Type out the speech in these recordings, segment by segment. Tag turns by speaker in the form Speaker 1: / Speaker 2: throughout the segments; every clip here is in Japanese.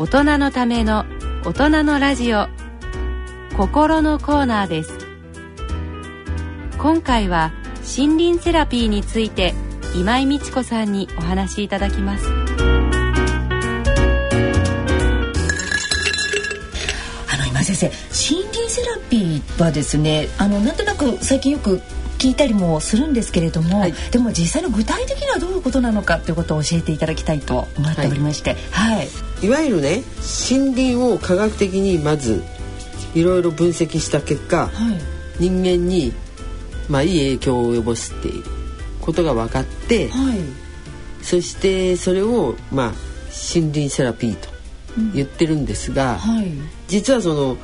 Speaker 1: 大人のための大人のラジオ。心のコーナーです。今回は森林セラピーについて今井美智子さんにお話しいただきます。
Speaker 2: あの今先生森林セラピーはですねあのなんとなく最近よく聞いたりもするんですけれども、はい、でも実際の具体的にはどういうことなのかということを教えていただきたいと思っておりまして、はい、はい、
Speaker 3: いわゆるね森林を科学的にまずいろいろ分析した結果、はい、人間にまあいい影響を及ぼすっていうことが分かって、はい、そしてそれをまあ森林セラピーと言ってるんですが、うんはい、実はその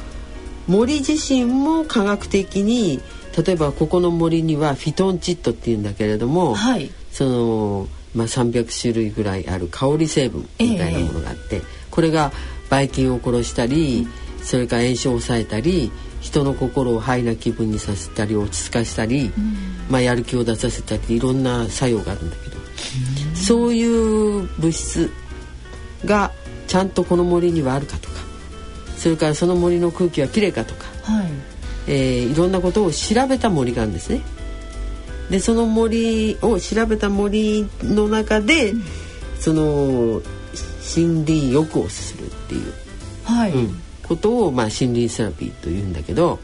Speaker 3: 森自身も科学的に例えばここの森にはフィトンチッドっていうんだけれども、はい、その、まあ、300種類ぐらいある香り成分みたいなものがあって、えー、これがばい菌を殺したり、うん、それから炎症を抑えたり人の心をハイな気分にさせたり落ち着かしたり、うん、まあ、やる気を出させたりいろんな作用があるんだけど、うん、そういう物質がちゃんとこの森にはあるかとかそれからその森の空気はきれいかとか、はい。えー、いろんなことを調べた森があるんですね。でその森を調べた森の中で、うん、その森林浴をするっていう、はい。うん、ことを、まあ、森林セラピーというんだけど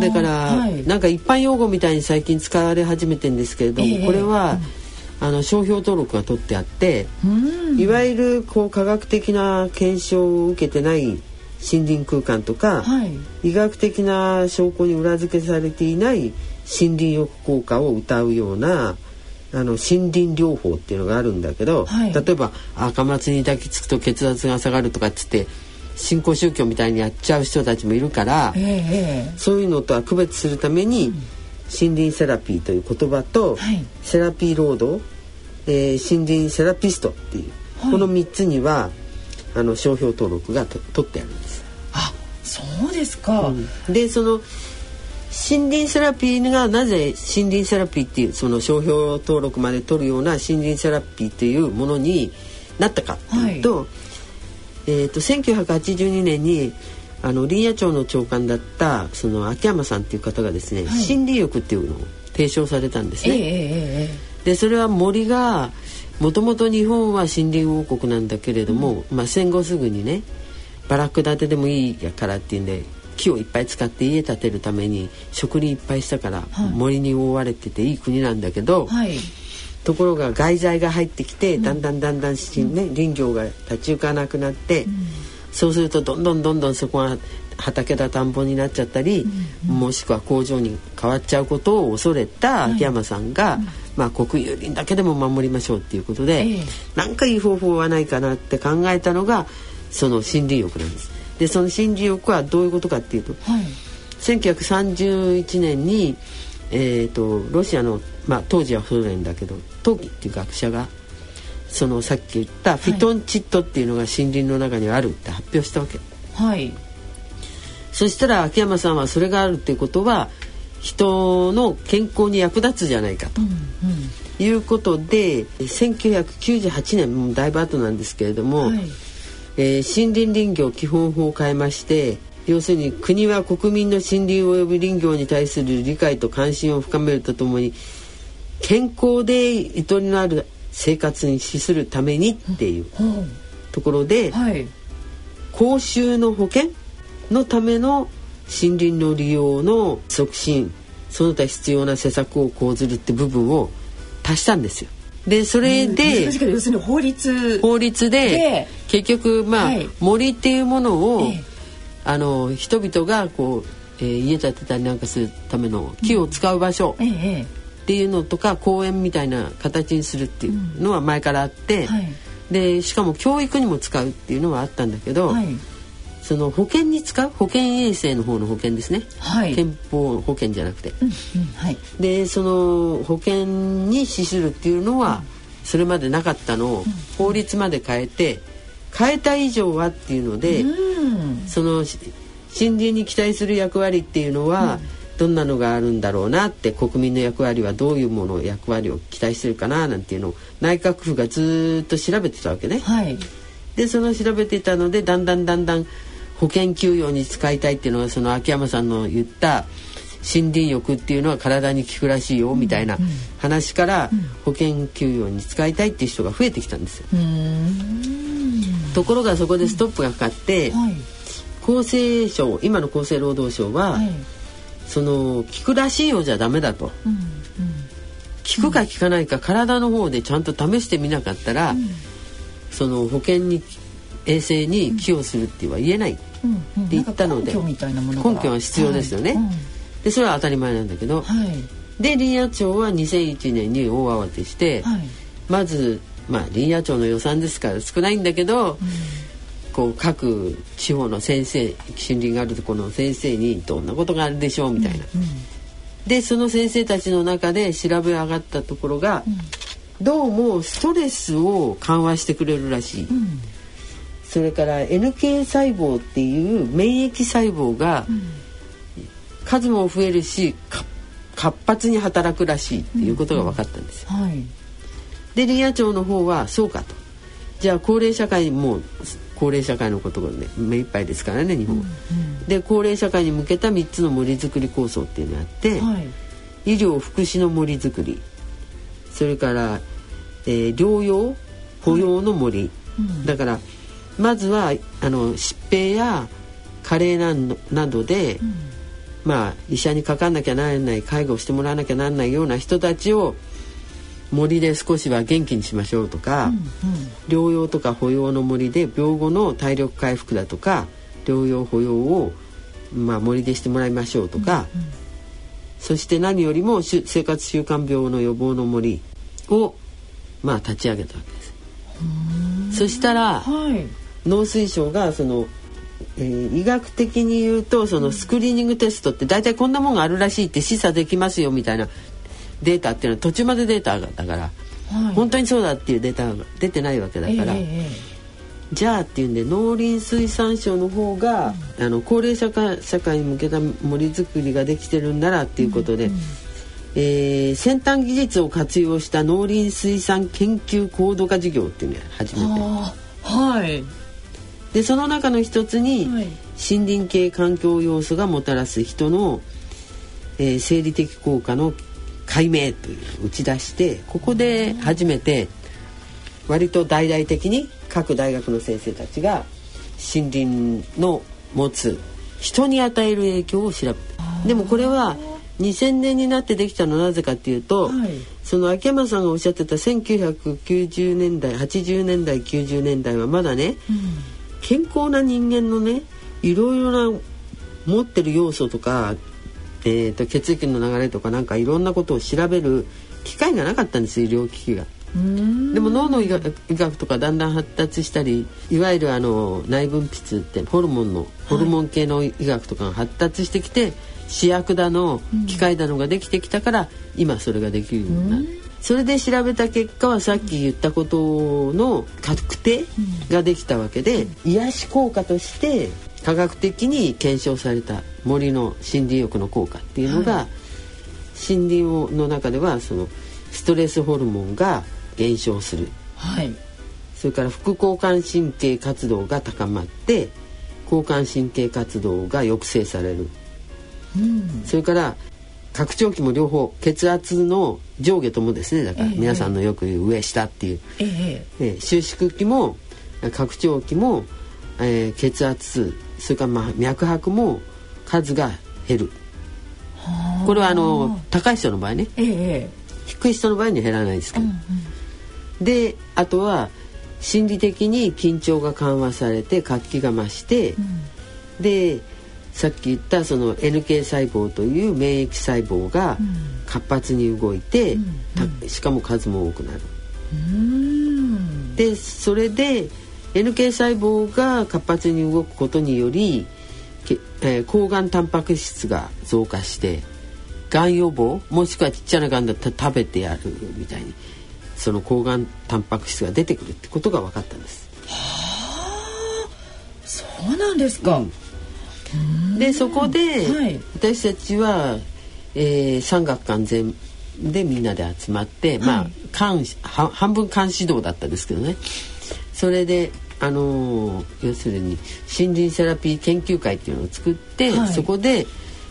Speaker 3: だから、はい、なんか一般用語みたいに最近使われ始めてんですけれども、えー、これは、うん、あの商標登録が取ってあって、いわゆるこう科学的な検証を受けてない森林空間とか、はい、医学的な証拠に裏付けされていない森林浴効果を謳うようなあの森林療法っていうのがあるんだけど、はい、例えば赤松に抱きつくと血圧が下がるとかっつって新興宗教みたいにやっちゃう人たちもいるから、えー、そういうのとは区別するために、うん、森林セラピーという言葉と、はい、セラピーロード、えー、森林セラピストっていう、この3つにはあの商標登録がと取ってあるんです。
Speaker 2: あそうですか、う
Speaker 3: ん、でその森林セラピーがなぜ森林セラピーっていうその商標登録まで取るような森林セラピーというものになったかというと,、はい、えーと、1982年にあの林野庁の長官だったその秋山さんっていう方がですね、はい、森林浴っていうのを提唱されたんですね。えー、でそれは森がもともと日本は森林王国なんだけれども、うん、まあ、戦後すぐにねバラック建てでもいいからっていうんで木をいっぱい使って家建てるために植林いっぱいしたから、森に覆われてていい国なんだけど、はい、ところが外材が入ってきて、だんだんだんだん、ね、林業が立ち行かなくなって、うん、そうするとどんどんどんどんそこが畑だ田んぼになっちゃったり、うん、もしくは工場に変わっちゃうことを恐れた秋山さんが、はい、まあ、国有林だけでも守りましょうっていうことで、えー、なんかいい方法はないかなって考えたのがその森林浴なんです。でその森林浴はどういうことかっていうと、はい、1931年に、えーと、ロシアの、まあ、当時はソ連だけど陶器っていう学者がそのさっき言ったフィトンチッドっていうのが森林の中にあるって発表したわけ。はい、そしたら秋山さんはそれがあるっていうことは人の健康に役立つじゃないかと。うんうん。いうことで1998年もだいぶ後なんですけれども、はいえー、森林林業基本法を変えまして要するに国は国民の森林及び林業に対する理解と関心を深めるとともに健康でゆとりのある生活に資するためにっていうところで、はい、公衆の保険のための森林の利用の促進その他必要な施策を講ずるって部分を足したんですよ。でそれで、
Speaker 2: 確かに要するに法律
Speaker 3: 法律で結局まあ、はい、森っていうものを、ええ、あの人々がこう、えー、家建てたりなんかするための木を使う場所っていうのとか、公園みたいな形にするっていうのは前からあって、うんはい、でしかも教育にも使うっていうのはあったんだけど、はいその保険に使う保険衛生の方の保険ですね、はい、憲法保険じゃなくて、うんうんはい、でその保険に資するっていうのは、それまでなかったのを法律まで変えて変えた以上はっていうので、うん、その森林に期待する役割っていうのは、どんなのがあるんだろうなって国民の役割はどういうもの役割を期待してるかななんていうのを内閣府がずっと調べてたわけね。はい。でその調べていたのでだんだんだんだん保険給与に使いたいっていうのがその秋山さんの言った森林浴っていうのは体に効くらしいよみたいな話から保険給与に使いたいっていう人が増えてきたんですよ。ところがそこでストップがかかって、はい、厚生省今の厚生労働省は、はい、その効くらしいようじゃダメだと、効くか効かないか体の方でちゃんと試してみなかったら、うん、その保険に衛生に寄与するっては言えないって言ったので、根拠は必要ですよね。はい。でそれは当たり前なんだけど、はい、で林野庁は2001年に大慌てして、はい、まずまあ林野庁の予算ですから少ないんだけど、うん、こう各地方の先生森林があるところの先生にどんなことがあるでしょうみたいな。うんうん、でその先生たちの中で調べ上がったところが、どうもストレスを緩和してくれるらしい。それから NK 細胞っていう免疫細胞が、数も増えるし活発に働くらしいっていうことが分かったんですよ。うんはい、で林野庁の方はそうかと。じゃあ高齢社会も高齢社会のことが、ね、目いっぱいですからね日本、うんうん、で高齢社会に向けた3つの森づくり構想っていうのがあって、はい、医療福祉の森づくり。それから、えー、療養保養の森、はいうん、だからまずはあの疾病や加齢などで、うん。まあ医者にかかんなきゃならない介護をしてもらわなきゃならないような人たちを森で少しは元気にしましょうとか、うんうん、療養とか保養の森で病後の体力回復だとか療養保養を、まあ、森でしてもらいましょうとか、うんうん、そして何よりも生活習慣病の予防の森を、まあ、立ち上げたわけです。そしたら、はい、農水省がそのえー、医学的に言うとそのスクリーニングテストって大体こんなもんがあるらしいって示唆できますよみたいなデータっていうのは途中までデータだから、はい、本当にそうだっていうデータが出てないわけだから。えー、じゃあっていうんで農林水産省の方が、うん、あの高齢社会社会に向けた森づくりができてるんならっていうことで、うんうん、えー、先端技術を活用した農林水産研究高度化事業っていうのを始めて。
Speaker 2: はい
Speaker 3: でその中の一つに、はい、森林系環境要素がもたらす人の、えー、生理的効果の解明という打ち出してここで初めて割と大々的に各大学の先生たちが森林の持つ人に与える影響を調べたでもこれは2000年になってできたのはなぜかっていうと、はい、その秋山さんがおっしゃってた1990年代80年代90年代はまだね、うん健康な人間のねいろいろな持ってる要素とか、えーと、血液の流れとかなんかいろんなことを調べる機会がなかったんです医療機器が。でも脳の医学医学とかだんだん発達したりいわゆるあの内分泌ってホルモンのホルモン系の医学とかが発達してきて、はい、試薬だの機械だのができてきたから、今それができるようになる。それで調べた結果はさっき言ったことの確定ができたわけで、癒し効果として科学的に検証された森の森林浴の効果っていうのが、はい、森林の中ではそのストレスホルモンが減少する、はい、それから副交感神経活動が高まって交感神経活動が抑制される、うん、それから拡張器も両方血圧の上下ともですねだから皆さんのよく言う上下っていう、えええ収縮器も拡張器も、えー、血圧それからまあ脈拍も数が減る。これはあの高い人の場合ね、ええ、低い人の場合に減らないですけど、うんうん、であとは心理的に緊張が緩和されて活気が増して、うん、でさっき言ったその NK 細胞という免疫細胞が活発に動いて、うん、しかも数も多くなる。でそれで NK 細胞が活発に動くことにより、えー、抗がんタンパク質が増加してがん予防もしくはちっちゃながんだったら食べてやるみたいにその抗がんタンパク質が出てくるってことが分かったんです。
Speaker 2: はあ、そうなんですか。うん
Speaker 3: でそこで、はい、私たちは、えー、産学官全でみんなで集まって、はい、まあ半半分監視道だったんですけどね。それであの要するに森林セラピー研究会っていうのを作って、はい、そこで、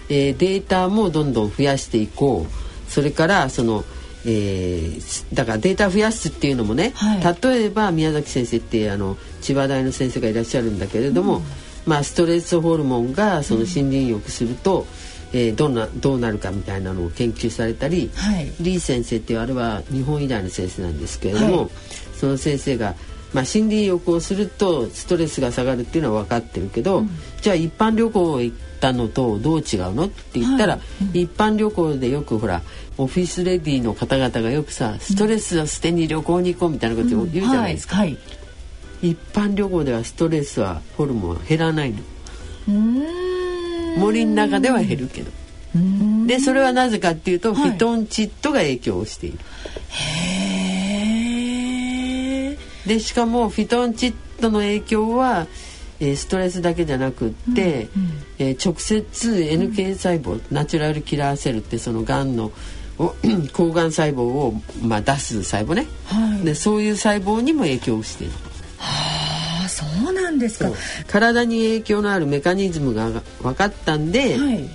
Speaker 3: えー、データもどんどん増やしていこう。それからそのえー、だからデータ増やすっていうのもね、はい、例えば宮崎先生ってあの千葉大の先生がいらっしゃるんだけれども、うん、まあ、ストレスホルモンがその森林浴すると、うん、えー、どんなどうなるかみたいなのを研究されたり、はい、リー先生っていうあれは日本医大の先生なんですけれども、はい、その先生がまあ、森林浴をするとストレスが下がるっていうのは分かってるけど、うん、じゃあ一般旅行行ったのとどう違うの？って言ったら、はい。うん、一般旅行でよくほらオフィスレディの方々がよくさストレスを捨てに旅行に行こうみたいなことを言うじゃないですか、うん。一般旅行ではストレスはホルモンは減らないの森の中では減るけど。でそれはなぜかっていうと、フィトンチッドが影響をしている。
Speaker 2: へ
Speaker 3: えでしかもフィトンチッドの影響はえー、ストレスだけじゃなくって、うんうん、えー、直接 NK 細胞、うん、ナチュラルキラーセルってそのがんの 抗がん細胞を、まあ、出す細胞ね、はい、でそういう細胞にも影響している。
Speaker 2: はあそうなんですか。
Speaker 3: 体に影響のあるメカニズムが分かったんで、はい、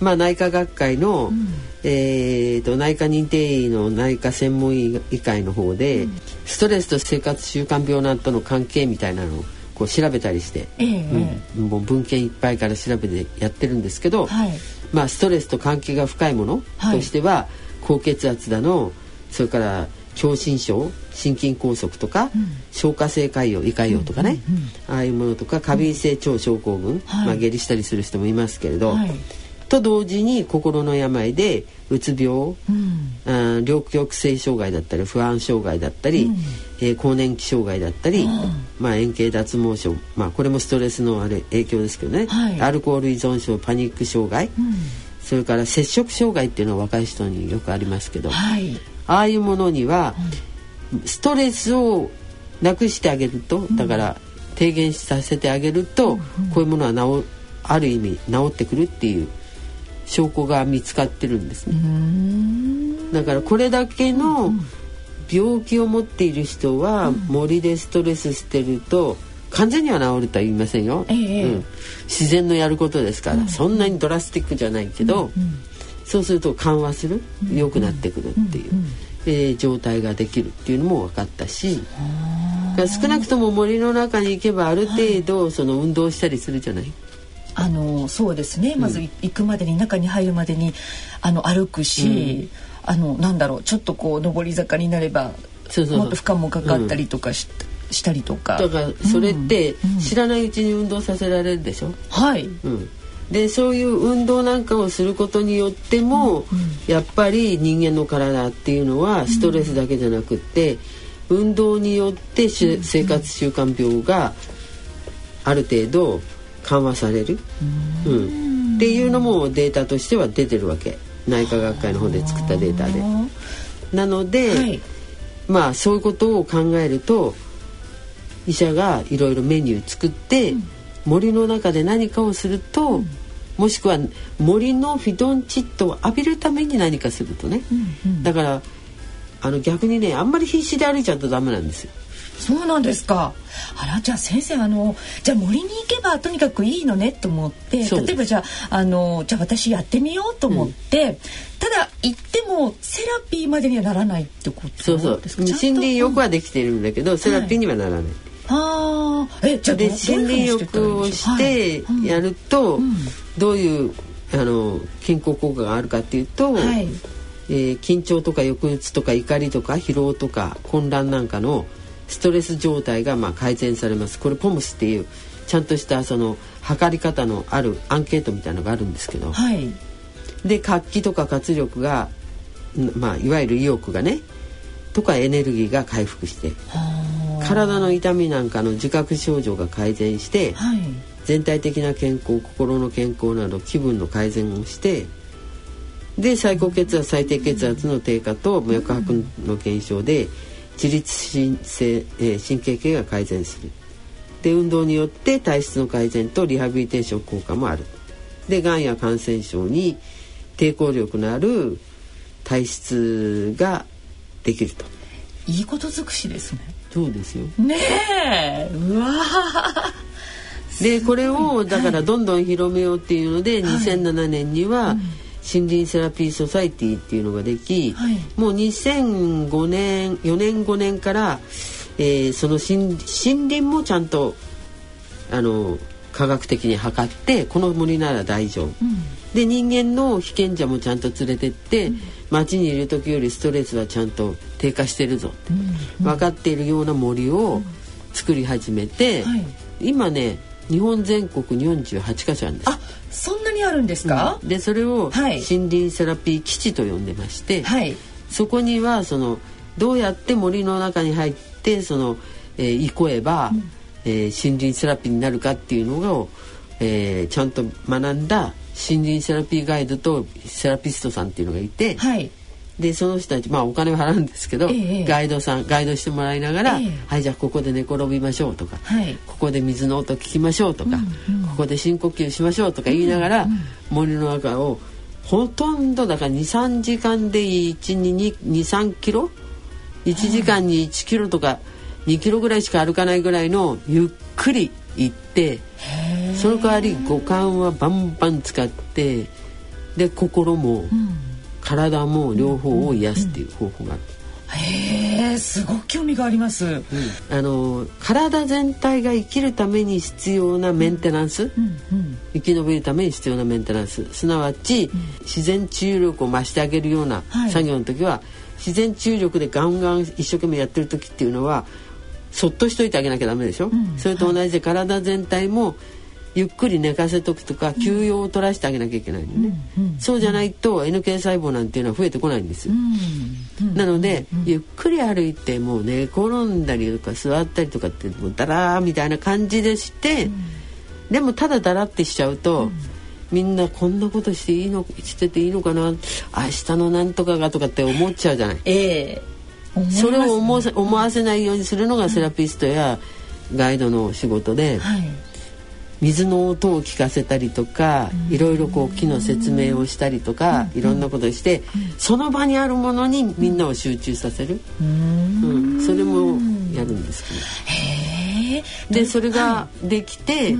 Speaker 3: まあ、内科学会の、うん、えーと、内科認定医の内科専門医会の方で、うん、ストレスと生活習慣病なんとの関係みたいなのをこう調べたりして、えー、うん、もう文献いっぱいから調べてやってるんですけど、はい、まあ、ストレスと関係が深いものとしては、はい、高血圧だのそれから狭心症心筋梗塞とか、うん、消化性潰瘍胃潰瘍とかね、うんうんうん、ああいうものとか過敏性腸症候群、まあ、下痢したりする人もいますけれど、と同時に心の病でうつ病、うん、両極性障害だったり不安障害だったり、うん、えー、更年期障害だったり、うん、まあ、円形脱毛症、まあ、これもストレスのあれ影響ですけどね、はい、アルコール依存症パニック障害、うん、それから摂食障害っていうのは若い人によくありますけど、はい、ああいうものには、ストレスをなくしてあげるとだから低減させてあげると、こういうものは治ある意味治ってくるっていう。証拠が見つかってるんですね。だからこれだけの病気を持っている人は森でストレスしてると完全には治るとは言いませんよ、えー、うん、自然のやることですから、うん、そんなにドラスティックじゃないけど、うん、そうすると緩和する良くなってくるっていう、えー、状態ができるっていうのも分かったし少なくとも森の中に行けばある程度その運動したりするじゃない？
Speaker 2: あのそうですね。まず行くまでに中に入るまでにあの歩くし、うん、あのなんだろうちょっとこう上り坂になればもっと負荷もかかったりとかし,、したりとか。
Speaker 3: だからそれって知らないうちに運動させられるでしょ、うん、
Speaker 2: はい、
Speaker 3: うんでそういう運動なんかをすることによっても、うん、やっぱり人間の体っていうのはストレスだけじゃなくって、うん、運動によって生活習慣病がある程度緩和される、うん、っていうのもデータとしては出てるわけ。内科学会の方で作ったデータで。なので、はい、まあそういうことを考えると医者がいろいろメニュー作って、うん、森の中で何かをすると、うん、もしくは森のフィドンチッドを浴びるために何かするとね、うんうん、だからあの逆にねあんまり必死で歩いちゃうとダメなんですよ。
Speaker 2: そうなんですか。あらじゃあ先生あのじゃあ森に行けばとにかくいいのねと思って例えばじゃああのじゃあ私やってみようと思って、うん、ただ行ってもセラピーまでにはならないってこと
Speaker 3: そうそう。森林浴はできてるんだけど、うん、セラピーにはならない。はい
Speaker 2: あえじゃあ
Speaker 3: で森林浴をしてやると、どういうあの健康効果があるかっていうと、はい、えー、緊張とか抑うつとか怒りとか疲労とか混乱なんかのストレス状態がまあ改善されます。これポムスっていうちゃんとしたその測り方のあるアンケートみたいのがあるんですけど、はい、で活気とか活力が、まあ、いわゆる意欲がねとかエネルギーが回復して体の痛みなんかの自覚症状が改善して、はい、全体的な健康心の健康など気分の改善をしてで最高血圧最低血圧の低下と脈拍の減少で、うん自律神経,、え神経系が改善する。で運動によって体質の改善とリハビリテーション効果もある。でがんや感染症に抵抗力のある体質ができると。
Speaker 2: いいこと尽くしですね
Speaker 3: そうですよ。
Speaker 2: ねえ。うわ
Speaker 3: でこれをだからどんどん広めようっていうので、はい、2007年には、森林セラピーソサイティっていうのができ、はい、もう2005年4年5年から、えー、その森森林もちゃんとあの科学的に測ってこの森なら大丈夫、うん、で人間の被験者もちゃんと連れてって、うん、街にいる時よりストレスはちゃんと低下してるぞって、うん、分かっているような森を作り始めて、はい、今ね日本全国48カ所あるんです。
Speaker 2: あそんなにあるんですか、
Speaker 3: でそれを森林セラピー基地と呼んでまして、はい、そこにはそのどうやって森の中に入ってその、えー、行こえば、うんえー、森林セラピーになるかっていうのを、えー、ちゃんと学んだ森林セラピーガイドとセラピストさんっていうのがいて、はい、でその人たちまあお金を払うんですけど、ええ、ガイドさんガイドしてもらいながら「え、はいじゃあここで寝転びましょう」とか、はい、ここで水の音聞きましょう」とか、うんうん、ここで深呼吸しましょう」とか言いながら、うんうん、森の中をほとんどだから23時間で123キロ？1時間に1キロとか。2キロぐらいしか歩かないぐらいのゆっくり行ってその代わり五感はバンバン使ってで心も、体も両方を癒すっていう方法がある。
Speaker 2: へえすごく興味があります、うん、
Speaker 3: あの体全体が生きるために必要なメンテナンス、うんうん、生き延びるために必要なメンテナンス。すなわち、自然治癒力を増してあげるような作業の時は、はい、自然治癒力でガンガン一生懸命やってる時っていうのはそっとしといてあげなきゃダメでしょ、うん、それと同じで体全体もゆっくり寝かせとくとか休養を取らせてあげなきゃいけないのね、うんうん、そうじゃないと NK 細胞なんていうのは増えてこないんですよ、なので、ゆっくり歩いてもう寝転んだりとか座ったりとかってもうダラーみたいな感じでして、でもただダラってしちゃうと、みんなこんなことしていいのしてていいのかな明日のなんとかがとかって思っちゃうじゃない。えーそれを思思わせないようにするのがセラピストやガイドの仕事で、はい、水の音を聞かせたりとか、いろいろこう木の説明をしたりとか、いろんなことして、その場にあるものにみんなを集中させる、うん、それもやるんですけど。でそれができて、はい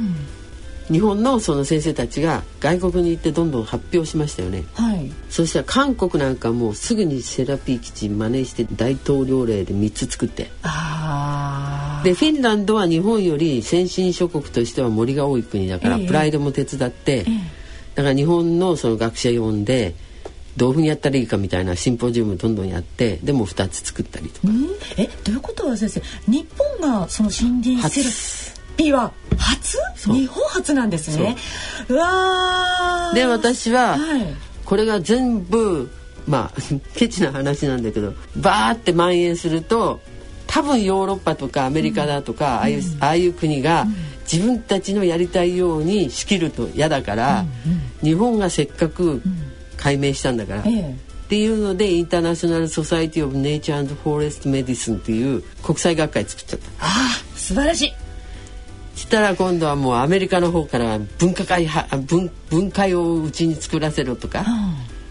Speaker 3: 日本のその先生たちが外国に行ってどんどん発表しましたよね、はい、そしたら韓国なんかもうすぐにセラピー基地真似して大統領令で3つ作って。でフィンランドは日本より先進諸国としては森が多い国だから、プライドも手伝って、えー、だから日本のその学者呼んでどういうふうにやったらいいかみたいなシンポジウムどんどんやってでも2つ作ったりとか。
Speaker 2: えどういうことは先生？日本がその森林セラピーは初日本初なんですね。う。わ
Speaker 3: で私は、はい、これが全部まあ ケチな話なんだけどバーって蔓延すると多分ヨーロッパとかアメリカだとか、うん、ああいう、ああいう国が、うん、自分たちのやりたいように仕切ると嫌だから、うんうん、日本がせっかく解明したんだから、ええ。っていうので International Society of Nature Forest Medicine っていう国際学会作っちゃった。
Speaker 2: ああ素晴らしい
Speaker 3: したら今度はもうアメリカの方から分科会、分科会をうちに作らせろとか、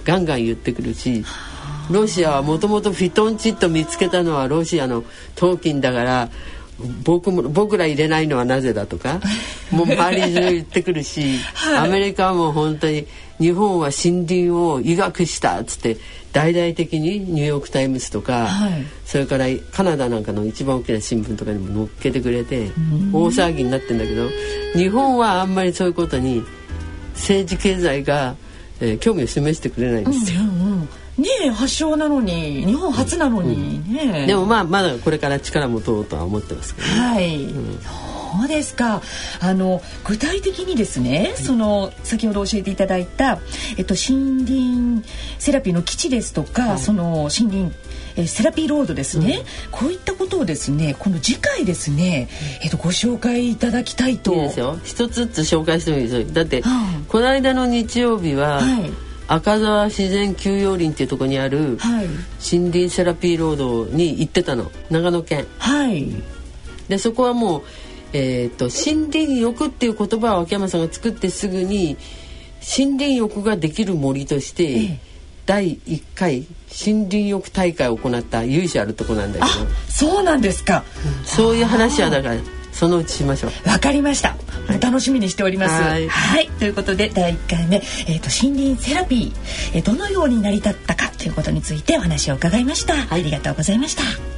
Speaker 3: ガンガン言ってくるしロシアはもともとフィトンチッド見つけたのはロシアのトーキンだから僕も僕ら入れないのはなぜだとか もう周り中言ってくるし、はい、アメリカはもう本当に日本は森林を医学したっつって大々的にニューヨーク・タイムズとか、はい、それからカナダなんかの一番大きな新聞とかにも載っけてくれて大騒ぎになってんだけど日本はあんまりそういうことに政治経済が、えー、興味を示してくれないんですよ。うんうんうん。
Speaker 2: ね発祥なのに日本初なのにね、
Speaker 3: うん、でもまあまだこれから力も通うとは思ってますけど、ね、
Speaker 2: はい、うんそうですか。あの具体的にですね、その先ほど教えていただいたえっと森林セラピーの基地ですとか、はい、その森林えセラピーロードですね、うん、こういったことをですねこの次回ですね、えっとご紹介いただきたいと。
Speaker 3: いいですよ。一つずつ紹介してもいいですよ。だって、はあ、この間の日曜日は、はい。赤沢自然休養林っていうところにある、はい、森林セラピーロードに行ってたの。長野県。はい、でそこはもうえーと、森林浴っていう言葉を秋山さんが作ってすぐに森林浴ができる森として、え第1回森林浴大会を行った由緒あるとこなんだけど。
Speaker 2: そうなんですか、
Speaker 3: うん、そういう話はだからそのうちしましょ
Speaker 2: う。わかりました、はい、楽しみにしております。はい。ということで第1回目、えーと、森林セラピー、えー、どのように成り立ったかということについてお話を伺いました、はい、ありがとうございました